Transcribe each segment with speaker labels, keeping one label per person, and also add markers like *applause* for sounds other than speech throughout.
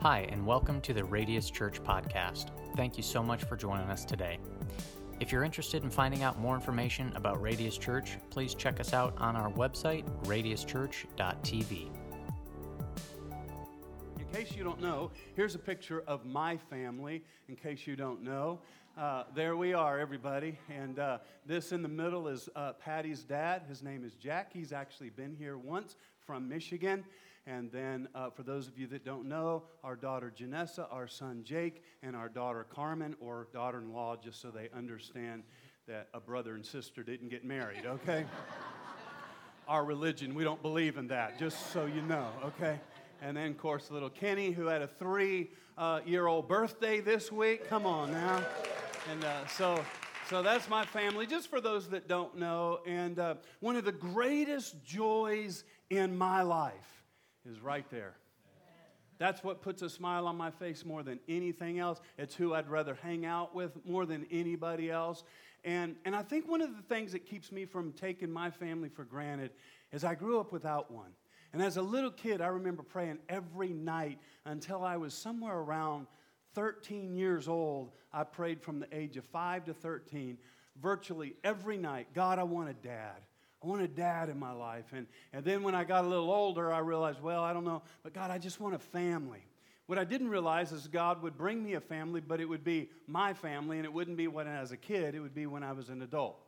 Speaker 1: Hi, and welcome to the Radius Church podcast. Thank you so much for joining us today. If you're interested in finding out more information about Radius Church, please check us out on our website, radiuschurch.tv.
Speaker 2: In case you don't know, here's a picture of my family. In case you don't know, uh, there we are, everybody. And uh, this in the middle is uh, Patty's dad. His name is Jack. He's actually been here once from Michigan. And then, uh, for those of you that don't know, our daughter Janessa, our son Jake, and our daughter Carmen, or daughter in law, just so they understand that a brother and sister didn't get married, okay? *laughs* our religion, we don't believe in that, just so you know, okay? And then, of course, little Kenny, who had a three uh, year old birthday this week. Come on now. And uh, so, so that's my family, just for those that don't know. And uh, one of the greatest joys in my life is right there. That's what puts a smile on my face more than anything else. It's who I'd rather hang out with more than anybody else. And, and I think one of the things that keeps me from taking my family for granted is I grew up without one. And as a little kid, I remember praying every night until I was somewhere around 13 years old. I prayed from the age of 5 to 13, virtually every night God, I want a dad. I want a dad in my life. And, and then when I got a little older, I realized, well, I don't know, but God, I just want a family. What I didn't realize is God would bring me a family, but it would be my family, and it wouldn't be when I was a kid, it would be when I was an adult.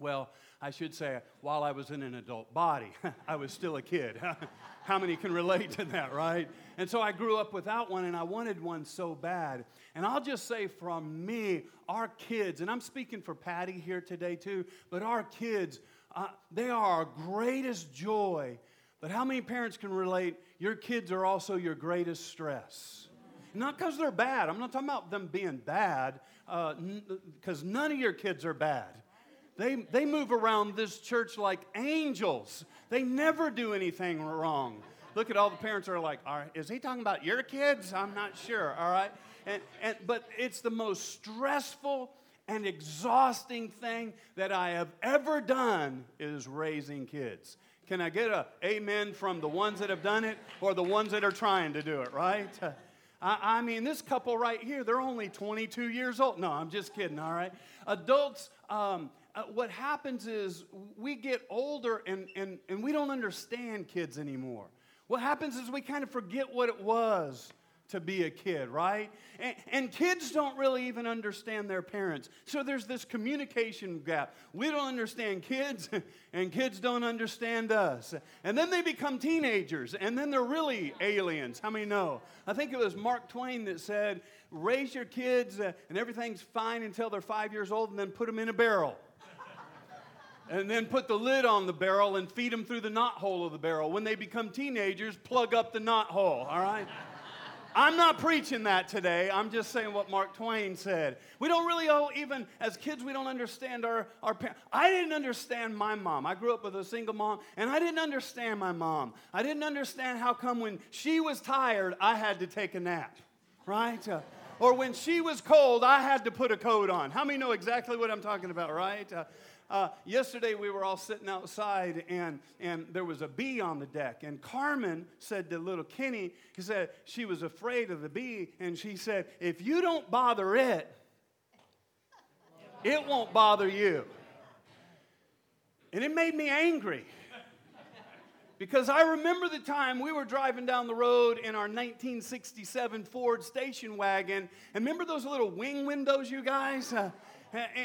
Speaker 2: Well, I should say, while I was in an adult body, *laughs* I was still a kid. *laughs* How many can relate to that, right? And so I grew up without one, and I wanted one so bad. And I'll just say from me, our kids, and I'm speaking for Patty here today too, but our kids uh, they are our greatest joy. But how many parents can relate? Your kids are also your greatest stress. Not because they're bad. I'm not talking about them being bad, because uh, n- none of your kids are bad. They, they move around this church like angels. They never do anything wrong. Look at all the parents are like, all right, is he talking about your kids? I'm not sure, all right? And, and, but it's the most stressful and exhausting thing that I have ever done is raising kids. Can I get a amen from the ones that have done it or the ones that are trying to do it, right? *laughs* I, mean, this couple right here, they're only 22 years old. No, I'm just kidding, all right? Adults, um, uh, what happens is we get older and, and, and we don't understand kids anymore. What happens is we kind of forget what it was to be a kid, right? And, and, kids don't really even understand their parents. So there's this communication gap. We don't understand kids, *laughs* and kids don't understand us. And then they become teenagers, and then they're really aliens. How many know? I think it was Mark Twain that said, raise your kids, uh, and everything's fine until they're five years old, and then put them in a barrel. and then put the lid on the barrel and feed them through the knot hole of the barrel. When they become teenagers, plug up the knot hole, all right? I'm not preaching that today. I'm just saying what Mark Twain said. We don't really, oh, even as kids, we don't understand our, our parents. I didn't understand my mom. I grew up with a single mom, and I didn't understand my mom. I didn't understand how come when she was tired, I had to take a nap, right? Uh, or when she was cold, I had to put a coat on. How many know exactly what I'm talking about, right? Uh, uh, yesterday we were all sitting outside and, and there was a bee on the deck. And Carmen said to little Kenny, he said she was afraid of the bee. And she said, if you don't bother it, it won't bother you. And it made me angry. Because I remember the time we were driving down the road in our 1967 Ford station wagon. And remember those little wing windows, you guys? Uh,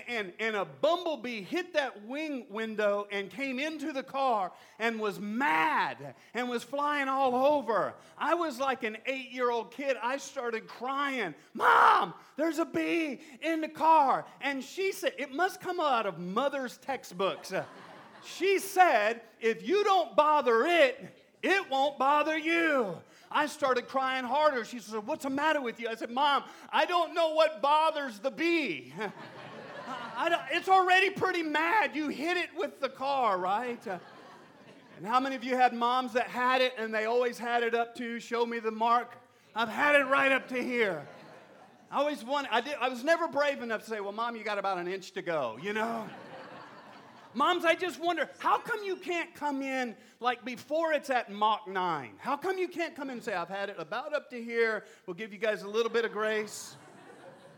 Speaker 2: and, and a bumblebee hit that wing window and came into the car and was mad and was flying all over. I was like an eight year old kid. I started crying, Mom, there's a bee in the car. And she said, It must come out of mother's textbooks. She said, If you don't bother it, it won't bother you. I started crying harder. She said, What's the matter with you? I said, Mom, I don't know what bothers the bee. *laughs* it's already pretty mad. You hit it with the car, right? Uh, and how many of you had moms that had it and they always had it up to show me the mark? I've had it right up to here. I always wanted, I, did, I was never brave enough to say, well, mom, you got about an inch to go, you know? Moms, I just wonder, how come you can't come in like before it's at Mach 9? How come you can't come in and say, I've had it about up to here, we'll give you guys a little bit of grace?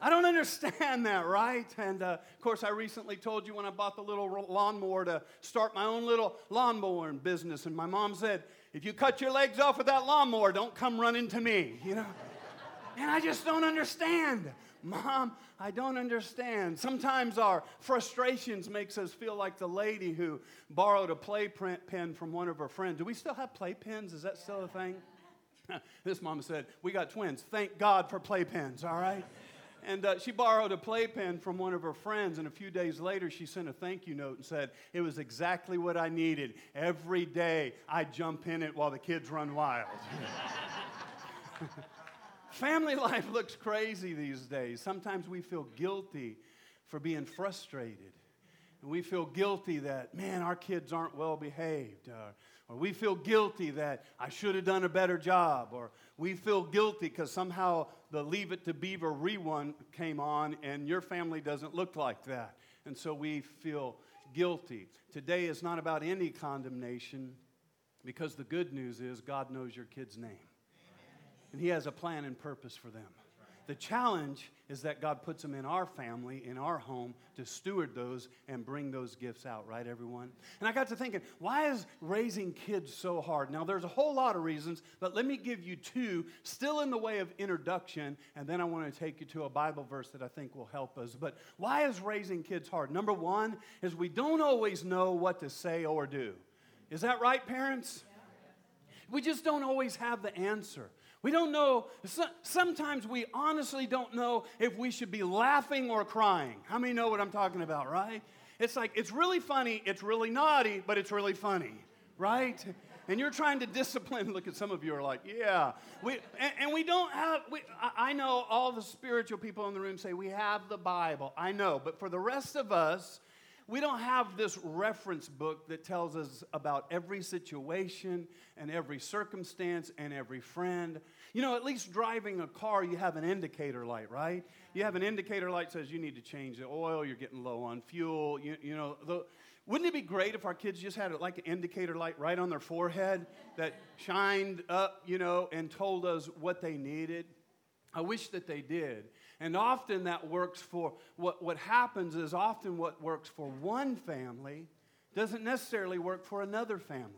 Speaker 2: I don't understand that, right? And uh, of course, I recently told you when I bought the little lawnmower to start my own little lawnmower business. And my mom said, if you cut your legs off with that lawnmower, don't come running to me, you know? and I just don't understand. Mom, I don't understand. Sometimes our frustrations makes us feel like the lady who borrowed a playpen pen from one of her friends. Do we still have playpens? Is that still a thing? *laughs* this mom said, We got twins. Thank God for playpens, all right? And uh, she borrowed a playpen from one of her friends, and a few days later, she sent a thank you note and said, It was exactly what I needed. Every day, I jump in it while the kids run wild. *laughs* Family life looks crazy these days. Sometimes we feel guilty for being frustrated. And we feel guilty that, man, our kids aren't well behaved. Uh, or we feel guilty that I should have done a better job. Or we feel guilty because somehow the Leave It to Beaver rerun came on and your family doesn't look like that. And so we feel guilty. Today is not about any condemnation because the good news is God knows your kid's name and He has a plan and purpose for them. The challenge is that God puts them in our family, in our home, to steward those and bring those gifts out, right, everyone? And I got to thinking, why is raising kids so hard? Now, there's a whole lot of reasons, but let me give you two, still in the way of introduction, and then I want to take you to a Bible verse that I think will help us. But why is raising kids hard? Number one is we don't always know what to say or do. Is that right, parents? We just don't always have the answer. We don't know, sometimes we honestly don't know if we should be laughing or crying. How many know what I'm talking about, right? It's like, it's really funny, it's really naughty, but it's really funny, right? And you're trying to discipline. *laughs* Look at some of you are like, yeah. We, and, and we don't have, we, I know all the spiritual people in the room say we have the Bible. I know. But for the rest of us, we don't have this reference book that tells us about every situation and every circumstance and every friend. You know, at least driving a car, you have an indicator light, right? You have an indicator light says you need to change the oil, you're getting low on fuel. You, you know, the, wouldn't it be great if our kids just had like an indicator light right on their forehead that shined up, you know, and told us what they needed? I wish that they did. And often that works for what, what happens is often what works for one family doesn't necessarily work for another family.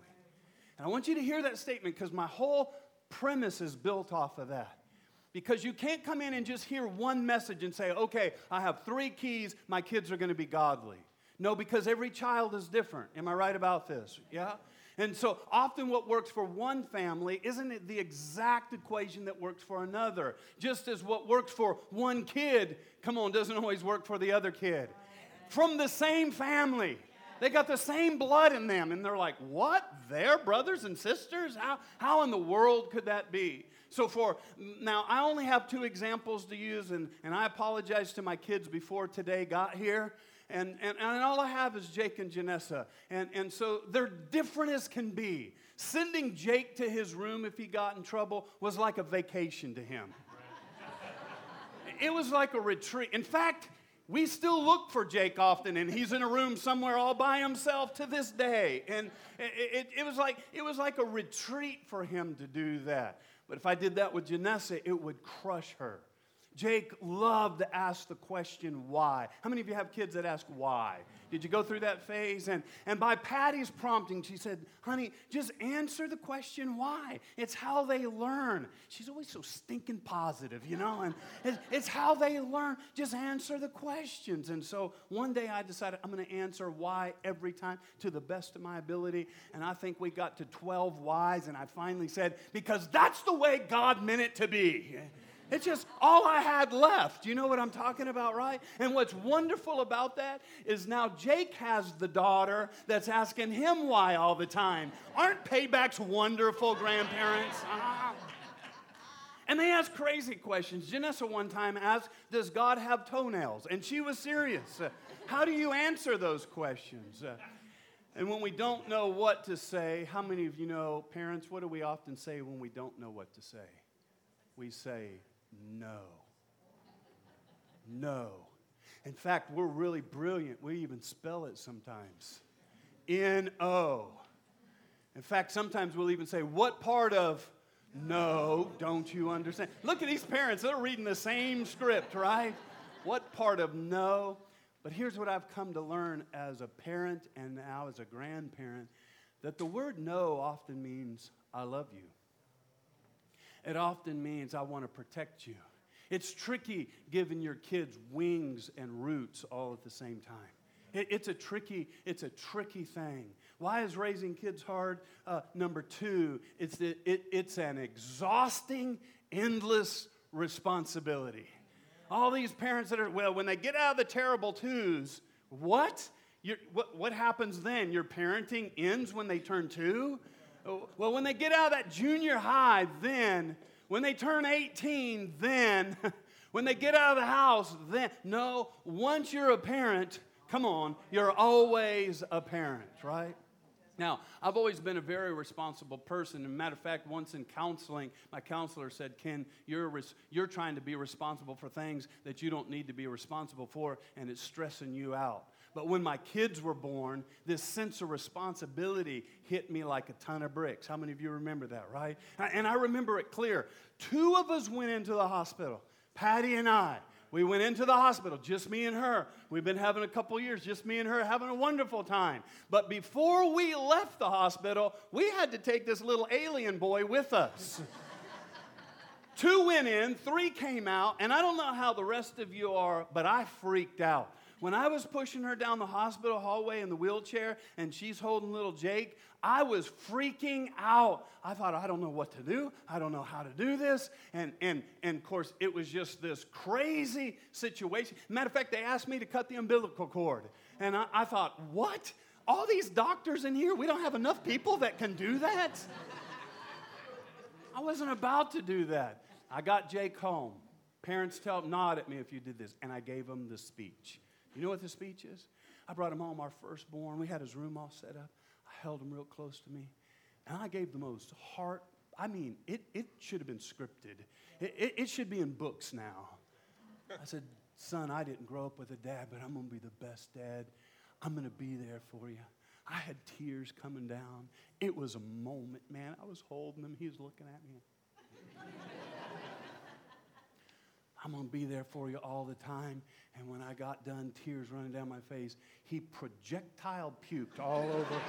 Speaker 2: And I want you to hear that statement because my whole premise is built off of that. Because you can't come in and just hear one message and say, okay, I have three keys, my kids are going to be godly. No, because every child is different. Am I right about this? Yeah? And so often what works for one family isn't it the exact equation that works for another. Just as what works for one kid, come on, doesn't always work for the other kid. From the same family. They got the same blood in them. And they're like, what? They're brothers and sisters? How, how in the world could that be? So, for now, I only have two examples to use, and, and I apologize to my kids before today got here and, and, and all I have is Jake and Janessa. And, and so they're different as can be. Sending Jake to his room if he got in trouble was like a vacation to him. it was like a retreat. In fact, we still look for Jake often, and he's in a room somewhere all by himself to this day. And it, it, it, was like, it was like a retreat for him to do that. But if I did that with Janessa, it would crush her. Jake loved to ask the question why. How many of you have kids that ask why? Did you go through that phase? And, and by Patty's prompting, she said, honey, just answer the question why. It's how they learn. She's always so stinking positive, you know, and it's, it's how they learn. Just answer the questions. And so one day I decided I'm going to answer why every time to the best of my ability. And I think we got to 12 whys, and I finally said, because that's the way God meant it to be. It's just all I had left. You know what I'm talking about, right? And what's wonderful about that is now Jake has the daughter that's asking him why all the time. Aren't paybacks wonderful, grandparents? Uh-huh. And they ask crazy questions. Janessa one time asked, Does God have toenails? And she was serious. How do you answer those questions? And when we don't know what to say, how many of you know, parents, what do we often say when we don't know what to say? We say, no. No. In fact, we're really brilliant. We even spell it sometimes N O. In fact, sometimes we'll even say, What part of no, don't you understand? Look at these parents. They're reading the same script, right? What part of no? But here's what I've come to learn as a parent and now as a grandparent that the word no often means I love you. It often means I want to protect you. It's tricky giving your kids wings and roots all at the same time. It, it's a tricky, it's a tricky thing. Why is raising kids hard? Uh, number two, it's, the, it, it's an exhausting, endless responsibility. All these parents that are, well, when they get out of the terrible twos, what? what, what happens then? Your parenting ends when they turn two? Well, when they get out of that junior high, then, when they turn 18, then, *laughs* when they get out of the house, then. No, once you're a parent, come on, you're always a parent, right? Now, I've always been a very responsible person. As a matter of fact, once in counseling, my counselor said, Ken, you're, res- you're trying to be responsible for things that you don't need to be responsible for, and it's stressing you out. But when my kids were born, this sense of responsibility hit me like a ton of bricks. How many of you remember that, right? And I remember it clear. Two of us went into the hospital, Patty and I. We went into the hospital, just me and her. We've been having a couple years, just me and her, having a wonderful time. But before we left the hospital, we had to take this little alien boy with us. Two went in, three came out, and I don't know how the rest of you are, but I freaked out. When I was pushing her down the hospital hallway in the wheelchair and she's holding little Jake, I was freaking out. I thought, I don't know what to do. I don't know how to do this. And, and, and of course, it was just this crazy situation. Matter of fact, they asked me to cut the umbilical cord. And I, I thought, what? All these doctors in here, we don't have enough people that can do that? I wasn't about to do that. I got Jake home. Parents tell nod at me if you did this. And I gave him the speech. You know what the speech is? I brought him home, our firstborn. We had his room all set up I held him real close to me. And I gave the most heart, I mean, it, it should have been scripted. It, it, it should be in books now. I said, Son, I didn't grow up with a dad, but I'm going to be the best dad. I'm going to be there for you. I had tears coming down. It was a moment, man. I was holding him. He was looking at me. I'm going to be there for you all the time. And when I got done, tears running down my face, he projectile puked all over.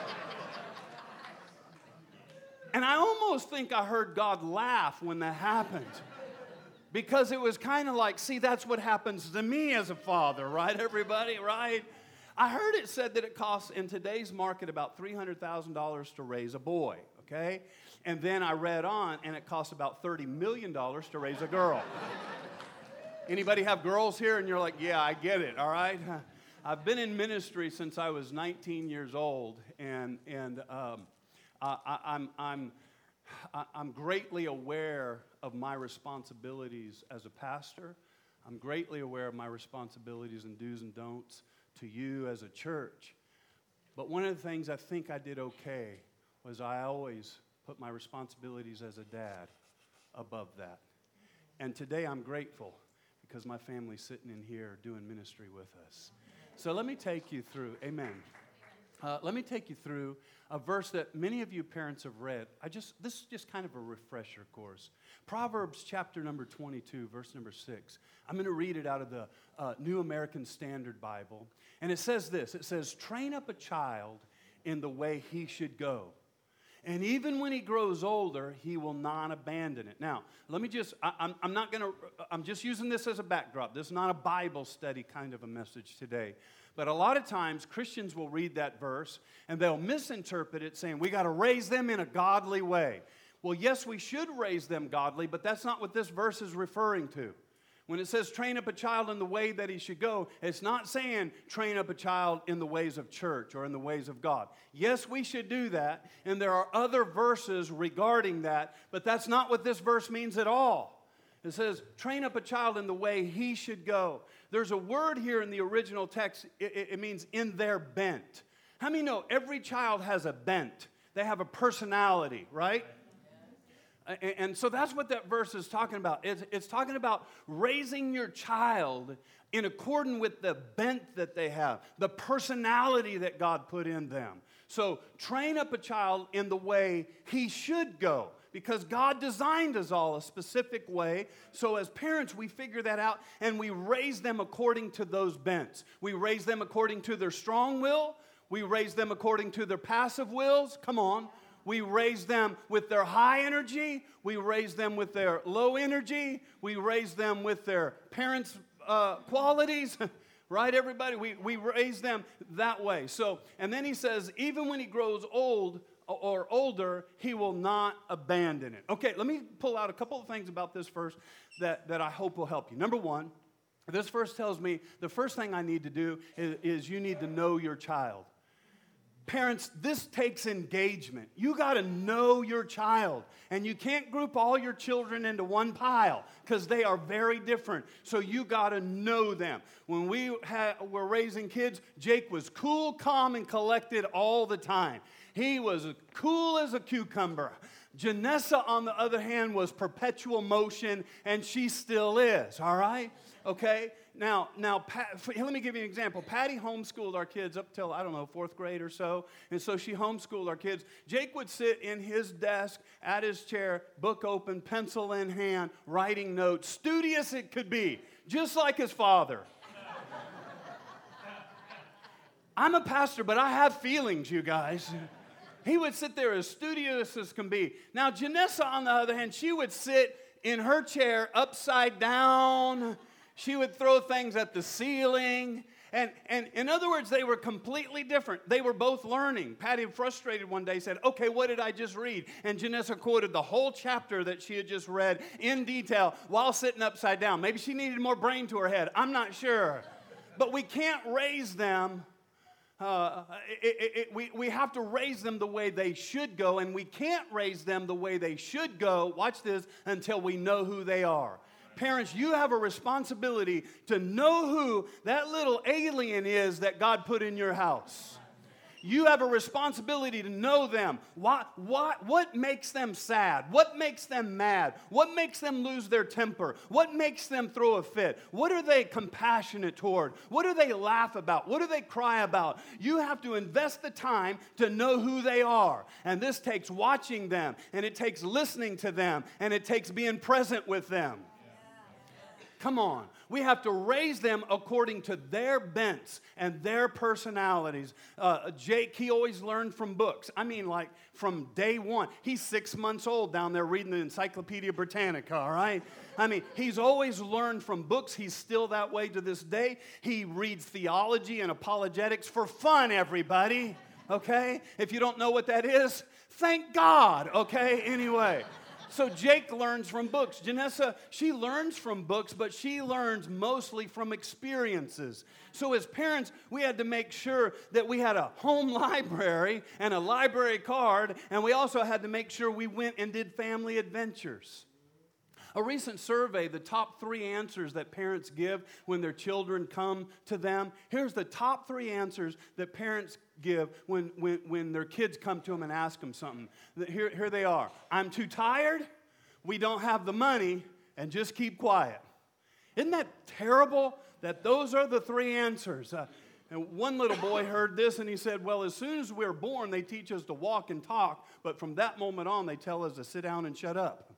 Speaker 2: and I almost think I heard God laugh when that happened. Because it was kind of like, see, that's what happens to me as a father, right, everybody, right? I heard it said that it costs in today's market about $300,000 to raise a boy, okay? And then I read on, and it costs about $30 million to raise a girl. Anybody have girls here and you're like, yeah, I get it, all right? *laughs* I've been in ministry since I was 19 years old, and, and um, I, I'm, I'm, I'm greatly aware of my responsibilities as a pastor. I'm greatly aware of my responsibilities and do's and don'ts to you as a church. But one of the things I think I did okay was I always put my responsibilities as a dad above that. And today I'm grateful because my family's sitting in here doing ministry with us. So let me take you through, amen. Uh, let me take you through a verse that many of you parents have read. I just this is just kind of a refresher course. Proverbs chapter number 22, verse number 6. I'm going to read it out of the uh, New American Standard Bible. And it says this it says, Train up a child in the way he should go. And even when he grows older, he will not abandon it. Now, let me just, I, am I'm not going to, I'm just using this as a backdrop. This is not a Bible study kind of a message today. But a lot of times, Christians will read that verse and they'll misinterpret it saying, we got to raise them in a godly way. Well, yes, we should raise them godly, but that's not what this verse is referring to. When it says train up a child in the way that he should go, it's not saying train up a child in the ways of church or in the ways of God. Yes, we should do that, and there are other verses regarding that, but that's not what this verse means at all. It says, train up a child in the way he should go. There's a word here in the original text, it, it means in their bent. How many know every child has a bent? They have a personality, right? And so that's what that verse is talking about. It's, it's, talking about raising your child in accordance with the bent that they have, the personality that God put in them. So train up a child in the way he should go because God designed us all a specific way. So, as parents, we figure that out and we raise them according to those bents. We raise them according to their strong will, we raise them according to their passive wills. Come on. We raise them with their high energy. We raise them with their low energy. We raise them with their parents' uh, qualities. *laughs* right, everybody? We, we raise them that way. So, and then he says, even when he grows old, or older, he will not abandon it. Okay, let me pull out a couple of things about this verse that, that I hope will help you. Number one, this verse tells me the first thing I need to do is, is you need to know your child. Parents, this takes engagement. You got to know your child. And you can't group all your children into one pile because they are very different. So you got to know them. When we had, were raising kids, Jake was cool, calm, and collected all the time. He was cool as a cucumber. Janessa, on the other hand, was perpetual motion, and she still is, all right? Okay? Now, now Pat, let me give you an example. Patty homeschooled our kids up till, I don't know, fourth grade or so. And so she homeschooled our kids. Jake would sit in his desk at his chair, book open, pencil in hand, writing notes, studious it could be, just like his father. *laughs* I'm a pastor, but I have feelings, you guys. He would sit there as studious as can be. Now, Janessa, on the other hand, she would sit in her chair upside down. She would throw things at the ceiling. And, and in other words, they were completely different. They were both learning. Patty, frustrated one day, said, Okay, what did I just read? And Janessa quoted the whole chapter that she had just read in detail while sitting upside down. Maybe she needed more brain to her head. I'm not sure. But we can't raise them uh, it, it, it, we, we have to raise them the way they should go, and we can't raise them the way they should go, watch this, until we know who they are. Parents, you have a responsibility to know who that little alien is that God put in your house. You have a responsibility to know them. What, what, what makes them sad? What makes them mad? What makes them lose their temper? What makes them throw a fit? What are they compassionate toward? What do they laugh about? What do they cry about? You have to invest the time to know who they are. And this takes watching them, and it takes listening to them, and it takes being present with them. Come on. We have to raise them according to their bents and their personalities. Uh, Jake, he always learned from books. I mean, like from day one. He's six months old down there reading the Encyclopedia Britannica, all right? I mean, he's always learned from books. He's still that way to this day. He reads theology and apologetics for fun, everybody, okay? If you don't know what that is, thank God, okay? Anyway. So Jake learns from books. Janessa, she learns from books, but she learns mostly from experiences. So as parents, we had to make sure that we had a home *laughs* library and a library card, and we also had to make sure we went and did family adventures. A recent survey, the top three answers that parents give when their children come to them. Here's the top three answers that parents give when, when, when their kids come to them and ask them something. Here, here they are I'm too tired, we don't have the money, and just keep quiet. Isn't that terrible that those are the three answers? Uh, and one little boy heard this and he said, Well, as soon as we're born, they teach us to walk and talk, but from that moment on, they tell us to sit down and shut up.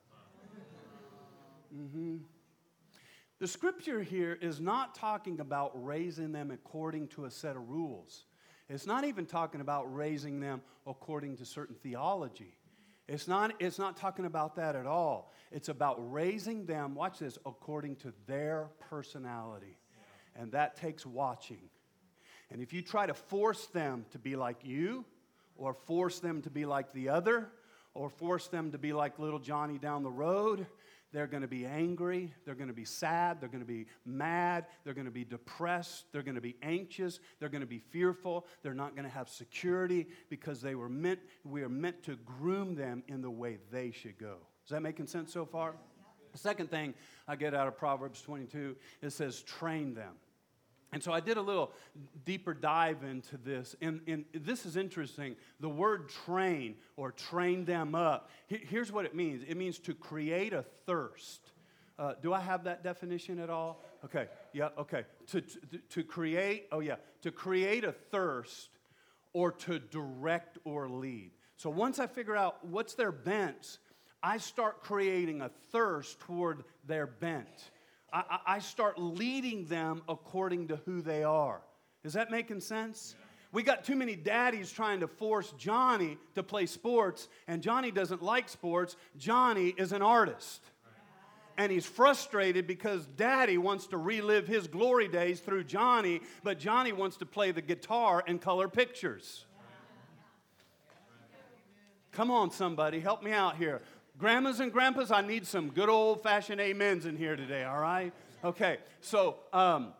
Speaker 2: Mm-hmm. The scripture here is not talking about raising them according to a set of rules. It's not even talking about raising them according to certain theology. It's not, it's not talking about that at all. It's about raising them, watch this, according to their personality. And that takes watching. And if you try to force them to be like you, or force them to be like the other, or force them to be like little Johnny down the road, they're going to be angry. They're going to be sad. They're going to be mad. They're going to be depressed. They're going to be anxious. They're going to be fearful. They're not going to have security because they were meant, we are meant to groom them in the way they should go. Is that making sense so far? The second thing I get out of Proverbs 22, it says, train them. And so I did a little deeper dive into this. And, and this is interesting. The word train or train them up, here's what it means it means to create a thirst. Uh, do I have that definition at all? Okay, yeah, okay. To, to, to create, oh yeah, to create a thirst or to direct or lead. So once I figure out what's their bent, I start creating a thirst toward their bent. I, I start leading them according to who they are. Is that making sense? We got too many daddies trying to force Johnny to play sports, and Johnny doesn't like sports. Johnny is an artist. And he's frustrated because daddy wants to relive his glory days through Johnny, but Johnny wants to play the guitar and color pictures. Come on, somebody, help me out here. Grandmas and grandpas, I need some good old fashioned amens in here today, all right? Okay, so, um,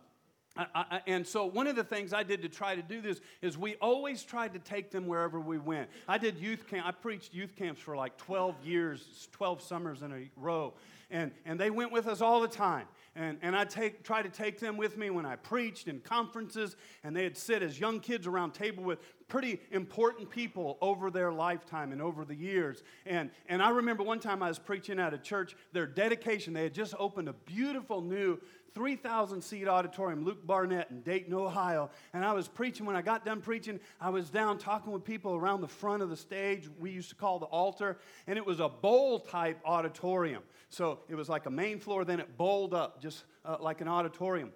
Speaker 2: I, I, and so one of the things I did to try to do this is we always tried to take them wherever we went. I did youth camp. I preached youth camps for like 12 years, 12 summers in a row. And, and they went with us all the time. And, and I take, try to take them with me when I preached in conferences, and they'd sit as young kids around table with pretty important people over their lifetime and over the years. And, and I remember one time I was preaching at a church, their dedication, they had just opened a beautiful new 3,000 seat auditorium, Luke Barnett in Dayton, Ohio. And I was preaching. When I got done preaching, I was down talking with people around the front of the stage, we used to call the altar. And it was a bowl type auditorium. So it was like a main floor, then it bowled up, just uh, like an auditorium.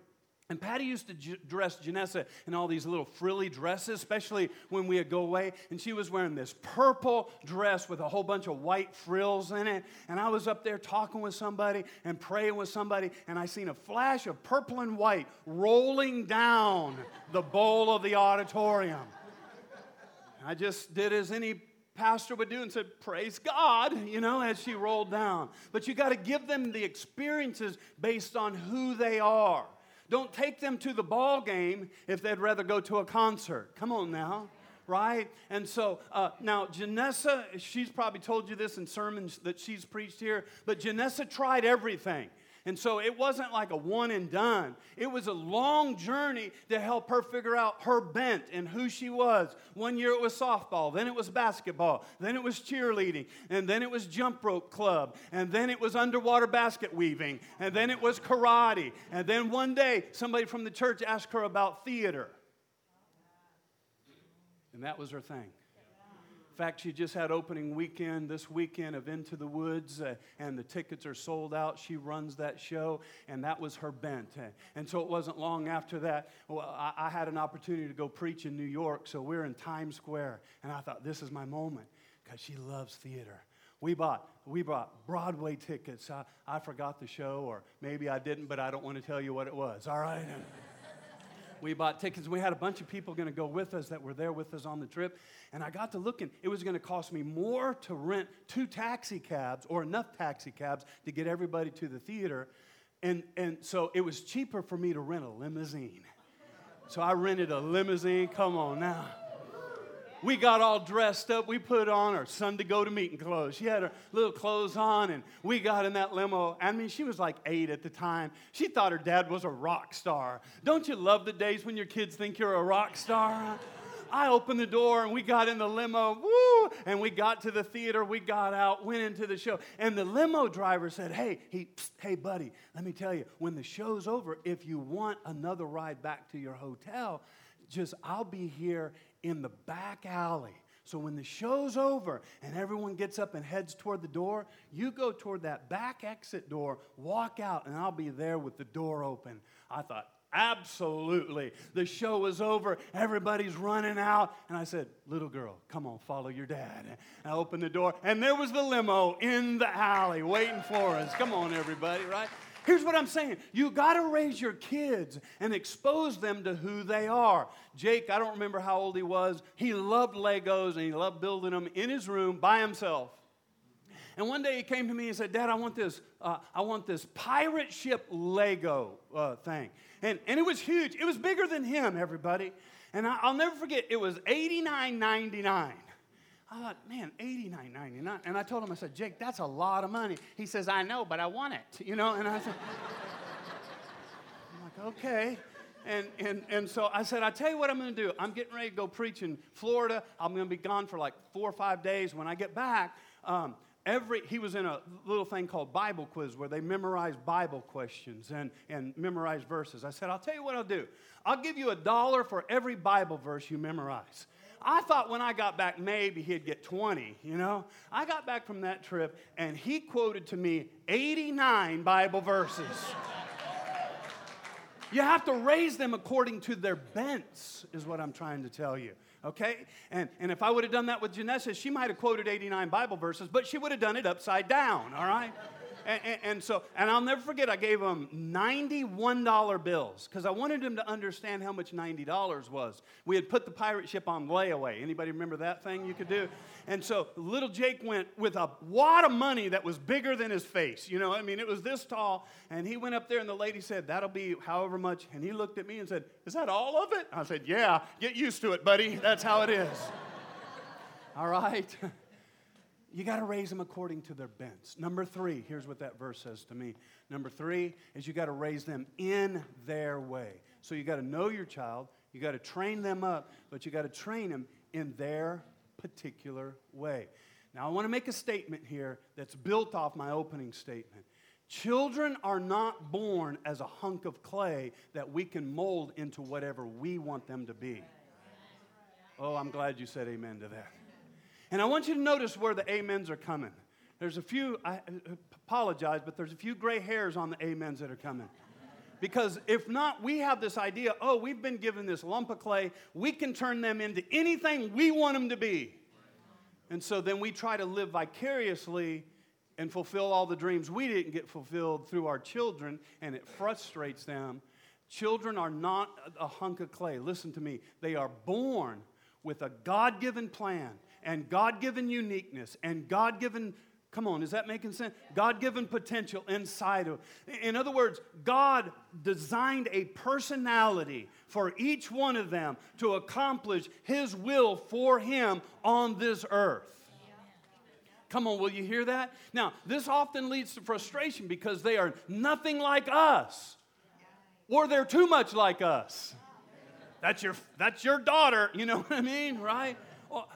Speaker 2: And Patty used to j- dress Janessa in all these little frilly dresses, especially when we'd go away. And she was wearing this purple dress with a whole bunch of white frills in it. And I was up there talking with somebody and praying with somebody, and I seen a flash of purple and white rolling down the bowl of the auditorium. I just did as any pastor would do and said, Praise God, you know, as she rolled down. But you got to give them the experiences based on who they are. Don't take them to the ball game if they'd rather go to a concert. Come on now right? And so uh, now Janessa, she's probably told you this in sermons that she's preached here, but Janessa tried everything. And so it wasn't like a one and done. It was a long journey to help her figure out her bent and who she was. One year it was softball, then it was basketball, then it was cheerleading, and then it was jump rope club, and then it was underwater basket weaving, and then it was karate. And then one day somebody from the church asked her about theater. And that was her thing fact, she just had opening weekend this weekend of Into the Woods, uh, and the tickets are sold out. She runs that show, and that was her bent. And so it wasn't long after that, well, I, I had an opportunity to go preach in New York. So we're in Times Square, and I thought, this is my moment because she loves theater. We bought, we bought Broadway tickets. I, I forgot the show, or maybe I didn't, but I don't want to tell you what it was, all right? We bought tickets. We had a bunch of people going to go with us that were there with us on the trip. And I got to looking, it was going to cost me more to rent two taxi cabs or enough taxi cabs to get everybody to the theater. And, and so it was cheaper for me to rent a limousine. So I rented a limousine. Come on now we got all dressed up. We put on our Sunday go to meeting clothes. She had her little clothes on, and we got in that limo. I mean, she was like eight at the time. She thought her dad was a rock star. Don't you love the days when your kids think you're a rock star? I opened the door and we got in the limo, woo, and we got to the theater. We got out, went into the show, and the limo driver said, "Hey, he, psst, hey, buddy, let me tell you, when the show's over, if you want another ride back to your hotel, just I'll be here in the back alley. So when the show's over and everyone gets up and heads toward the door, you go toward that back exit door, walk out, and I'll be there with the door open. I thought, absolutely. The show was over, everybody's running out. And I said, little girl, come on, follow your dad. And I opened the door, and there was the limo in the alley waiting for us. Come on, everybody, right? Here's what I'm saying you got to raise your kids and expose them to who they are. Jake, I don't remember how old he was. He loved Legos and he loved building them in his room by himself. And one day he came to me and said, Dad, I want this, uh, I want this pirate ship Lego uh, thing. And, and it was huge. It was bigger than him, everybody. And I, will never forget, it was $89.99. I thought, man, eighty-nine ninety-nine. And I told him, I said, Jake, that's a lot of money. He says, I know, but I want it. You know, and I said, I'm like, okay. And, and, and so I said, I tell you what I'm going to do. I'm getting ready to go preach in Florida. I'm going to be gone for like four or five days. When I get back, um, every he was in a little thing called bible quiz where they memorize bible questions and, and memorize verses i said i'll tell you what i'll do i'll give you a dollar for every bible verse you memorize i thought when i got back maybe he'd get 20 you know i got back from that trip and he quoted to me 89 bible verses *laughs* you have to raise them according to their bents is what i'm trying to tell you okay? And, and if I would have done that with Janessa, she might have quoted 89 Bible verses, but she would have done it upside down, all right? And, and, and, so, and I'll never forget, I gave him $91 bills because I wanted him to understand how much $90 was. We had put the pirate ship on layaway. Anybody remember that thing you could do? And so little Jake went with a wad of money that was bigger than his face. You know, I mean, it was this tall. And he went up there, and the lady said, That'll be however much. And he looked at me and said, Is that all of it? I said, Yeah, get used to it, buddy. That's how it is. *laughs* all right. *laughs* You got to raise them according to their bents. Number three, here's what that verse says to me. Number three is you got to raise them in their way. So you got to know your child, you got to train them up, but you got to train them in their particular way. Now, I want to make a statement here that's built off my opening statement. Children are not born as a hunk of clay that we can mold into whatever we want them to be. Oh, I'm glad you said amen to that. And I want you to notice where the amens are coming. There's a few, I apologize, but there's a few gray hairs on the amens that are coming. Because if not, we have this idea oh, we've been given this lump of clay, we can turn them into anything we want them to be. And so then we try to live vicariously and fulfill all the dreams we didn't get fulfilled through our children, and it frustrates them. Children are not a hunk of clay. Listen to me. They are born with a God given plan and God given uniqueness and God given Come on, is that making sense? God given potential inside of. In other words, God designed a personality for each one of them to accomplish His will for Him on this earth. Come on, will you hear that? Now, this often leads to frustration because they are nothing like us, or they're too much like us. That's your, that's your daughter, you know what I mean, right?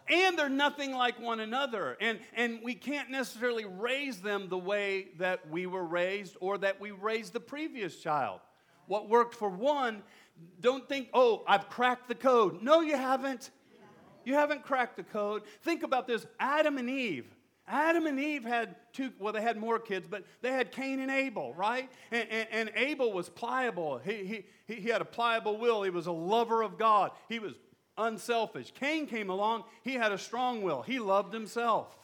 Speaker 2: And they're nothing like one another. And, and we can't necessarily raise them the way that we were raised or that we raised the previous child. What worked for one, don't think, oh, I've cracked the code. No, you haven't. You haven't cracked the code. Think about this Adam and Eve. Adam and Eve had two, well, they had more kids, but they had Cain and Abel, right? And, and, and Abel was pliable. He, he, he had a pliable will. He was a lover of God. He was unselfish. Cain came along, he had a strong will, he loved himself.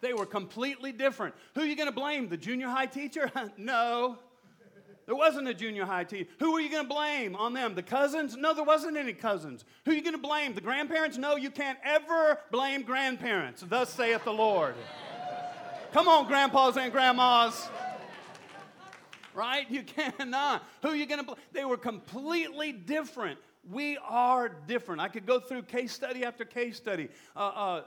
Speaker 2: They were completely different. Who are you going to blame? The junior high teacher? *laughs* no. There wasn't a junior high teacher. Who are you going to blame on them? The cousins? No, there wasn't any cousins. Who are you going to blame? The grandparents? No, you can't ever blame grandparents. Thus saith the Lord. Come on, grandpas and grandmas. Right? You *laughs* cannot. Who are you going to blame? They were completely different. We are different. I could go through case study after case study. Uh, uh, uh,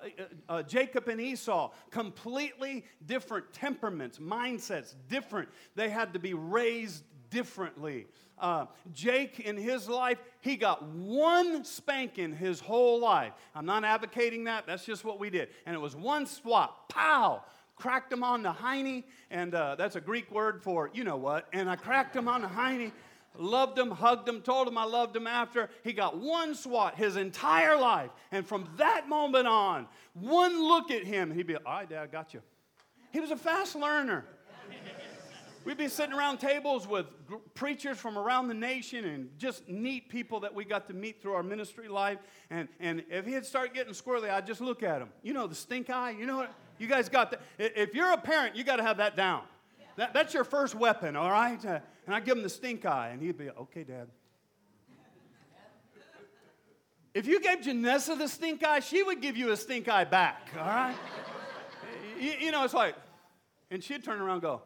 Speaker 2: uh, Jacob and Esau, completely different temperaments, mindsets, different. They had to be raised differently. Uh, Jake, in his life, he got one spanking his whole life. I'm not advocating that, that's just what we did. And it was one swat, pow, cracked him on the hiney, and uh, that's a Greek word for you know what. And I cracked him on the hiney loved him, hugged him, told him I loved him after. He got one swat his entire life. And from that moment on, one look at him, he'd be, all right, Dad, I got you. He was a fast learner. We'd be sitting around tables with preachers from around the nation and just neat people that we got to meet through our ministry life. And, and if he'd start getting squirrely, I'd just look at him. You know, the stink eye, you know what? You guys got that. If you're a parent, you got to have that down. That, that's your first weapon, all right? Uh, and I'd give him the stink eye, and he'd be, okay, Dad. If you gave Janessa the stink eye, she would give you a stink eye back, all right? you, you know, it's like, and she'd turn around and go,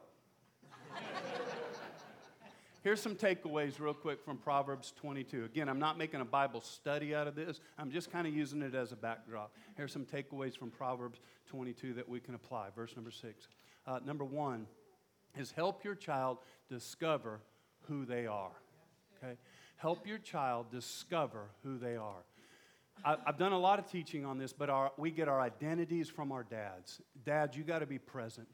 Speaker 2: Here's some takeaways, real quick, from Proverbs 22. Again, I'm not making a Bible study out of this, I'm just kind of using it as a backdrop. Here's some takeaways from Proverbs 22 that we can apply. Verse number six. Uh, number one, is help your child discover who they are. Okay? Help your child discover who they are. I, have done a lot of teaching on this, but our, we get our identities from our dads. Dads, you got to be present,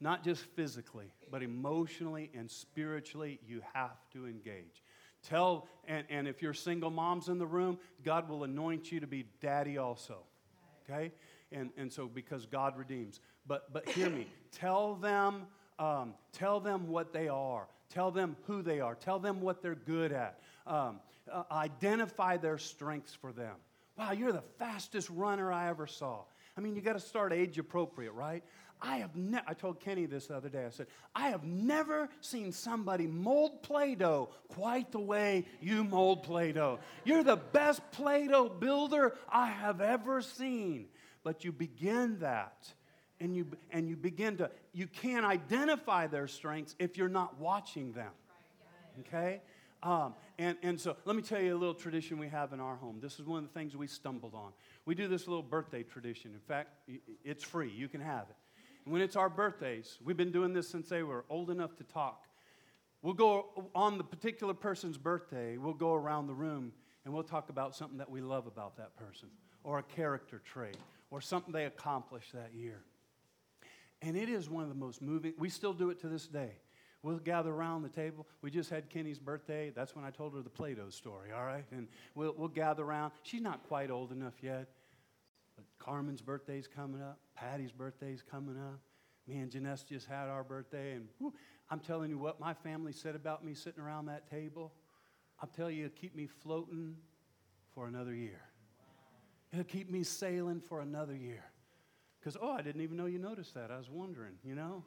Speaker 2: not just physically, but emotionally and spiritually. You have to engage. Tell, and, and if you're single moms in the room, God will anoint you to be daddy also. Okay? And, and so because God redeems. But, but hear me. Tell them, um, tell them what they are. Tell them who they are. Tell them what they're good at. Um, uh, identify their strengths for them. Wow, you're the fastest runner I ever saw. I mean, you got to start age appropriate, right? I have ne- I told Kenny this the other day. I said, I have never seen somebody mold Play Doh quite the way you mold Play Doh. You're the best Play Doh builder I have ever seen. But you begin that and you, and you begin to, you can't identify their strengths if you're not watching them. Okay? Um, and, and so let me tell you a little tradition we have in our home. This is one of the things we stumbled on. We do this little birthday tradition. In fact, it's free, you can have it. And when it's our birthdays, we've been doing this since they were old enough to talk. We'll go on the particular person's birthday, we'll go around the room and we'll talk about something that we love about that person, or a character trait, or something they accomplished that year. And it is one of the most moving, we still do it to this day. We'll gather around the table. We just had Kenny's birthday. That's when I told her the Play Doh story, all right? And we'll, we'll gather around. She's not quite old enough yet. But Carmen's birthday's coming up. Patty's birthday's coming up. Me and Janess just had our birthday. And whew, I'm telling you what my family said about me sitting around that table. I'll tell you, it'll keep me floating for another year. It'll keep me sailing for another year. Because, oh, I didn't even know you noticed that. I was wondering, you know?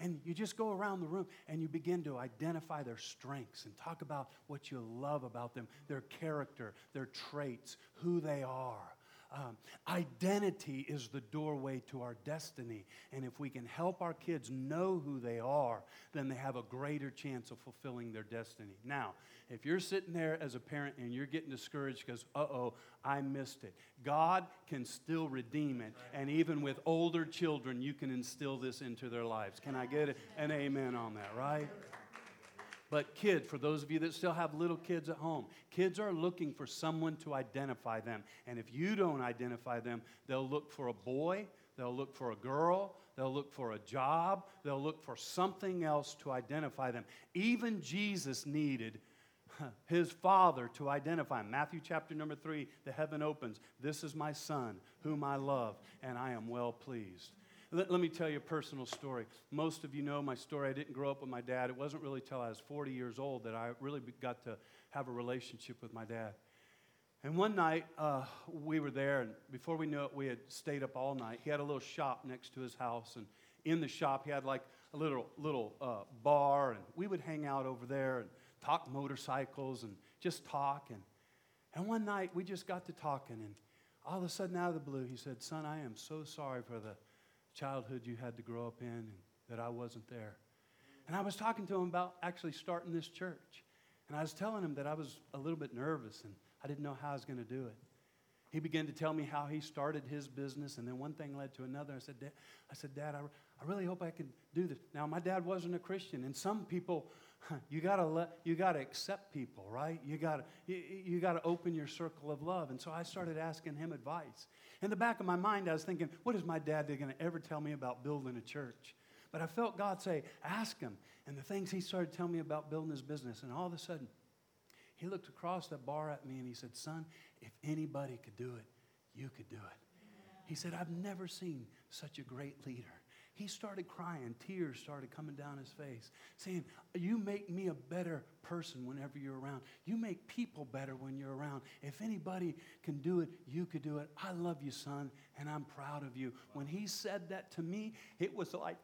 Speaker 2: And you just go around the room and you begin to identify their strengths and talk about what you love about them, their character, their traits, who they are. Um, identity is the doorway to our destiny. And if we can help our kids know who they are, then they have a greater chance of fulfilling their destiny. Now, if you're sitting there as a parent and you're getting discouraged because, uh oh, I missed it, God can still redeem it. And even with older children, you can instill this into their lives. Can I get an amen on that, right? But kids, for those of you that still have little kids at home, kids are looking for someone to identify them. And if you don't identify them, they'll look for a boy, they'll look for a girl, they'll look for a job, they'll look for something else to identify them. Even Jesus needed *laughs* his father to identify him. Matthew chapter number three, the heaven opens. This is my son, whom I love, and I am well pleased. Let, let, me tell you a personal story. Most of you know my story. I didn't grow up with my dad. It wasn't really until I was 40 years old that I really got to have a relationship with my dad. And one night, uh, we were there, and before we knew it, we had stayed up all night. He had a little shop next to his house, and in the shop, he had like a little, little uh, bar, and we would hang out over there and talk motorcycles and just talk. And, and one night, we just got to talking, and all of a sudden, out of the blue, he said, Son, I am so sorry for the childhood you had to grow up in and that I wasn't there. And I was talking to him about actually starting this church. And I was telling him that I was a little bit nervous and I didn't know how I was going to do it. He began to tell me how he started his business, and then one thing led to another. I said, Dad, I said, Dad, I, I really hope I can do this. Now, my dad wasn't a Christian, and some people you gotta let you gotta accept people right? You gotta you, you, gotta open your circle of love. And so i started asking him advice. In the back of my mind i was thinking what is my dad gonna ever tell me about building a church? But i felt god say ask him. And the things he started telling me about building his business and all of a sudden he looked across the bar at me and he said son if anybody could do it you could do it. He said i've never seen such a great leader he started crying. Tears started coming down his face, saying, You make me a better person whenever you're around. You make people better when you're around. If anybody can do it, you could do it. I love you, son, and I'm proud of you. When he said that to me, it was like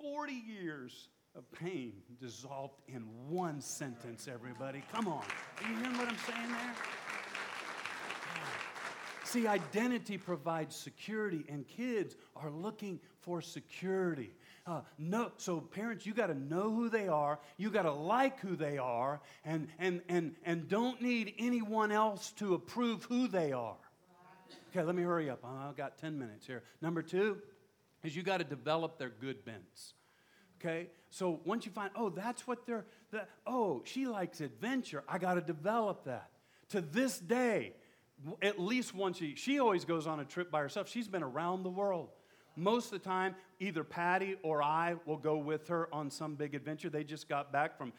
Speaker 2: 40 years of pain dissolved in one sentence, everybody. Come on. Are you hearing what I'm saying there? See, identity provides security, and kids are looking for security. Uh, no, so parents, you got to know who they are. You got to like who they are, and and and and don't need anyone else to approve who they are. Okay, let me hurry up. I've got ten minutes here. Number two is you got to develop their good bents. Okay? So once you find, oh, that's what they're, the, oh, she likes adventure. I got to develop that. To this day, at least once a she always goes on a trip by herself. She's been around the world. Most of the time, either Patty or I will go with her on some big adventure. They just got back from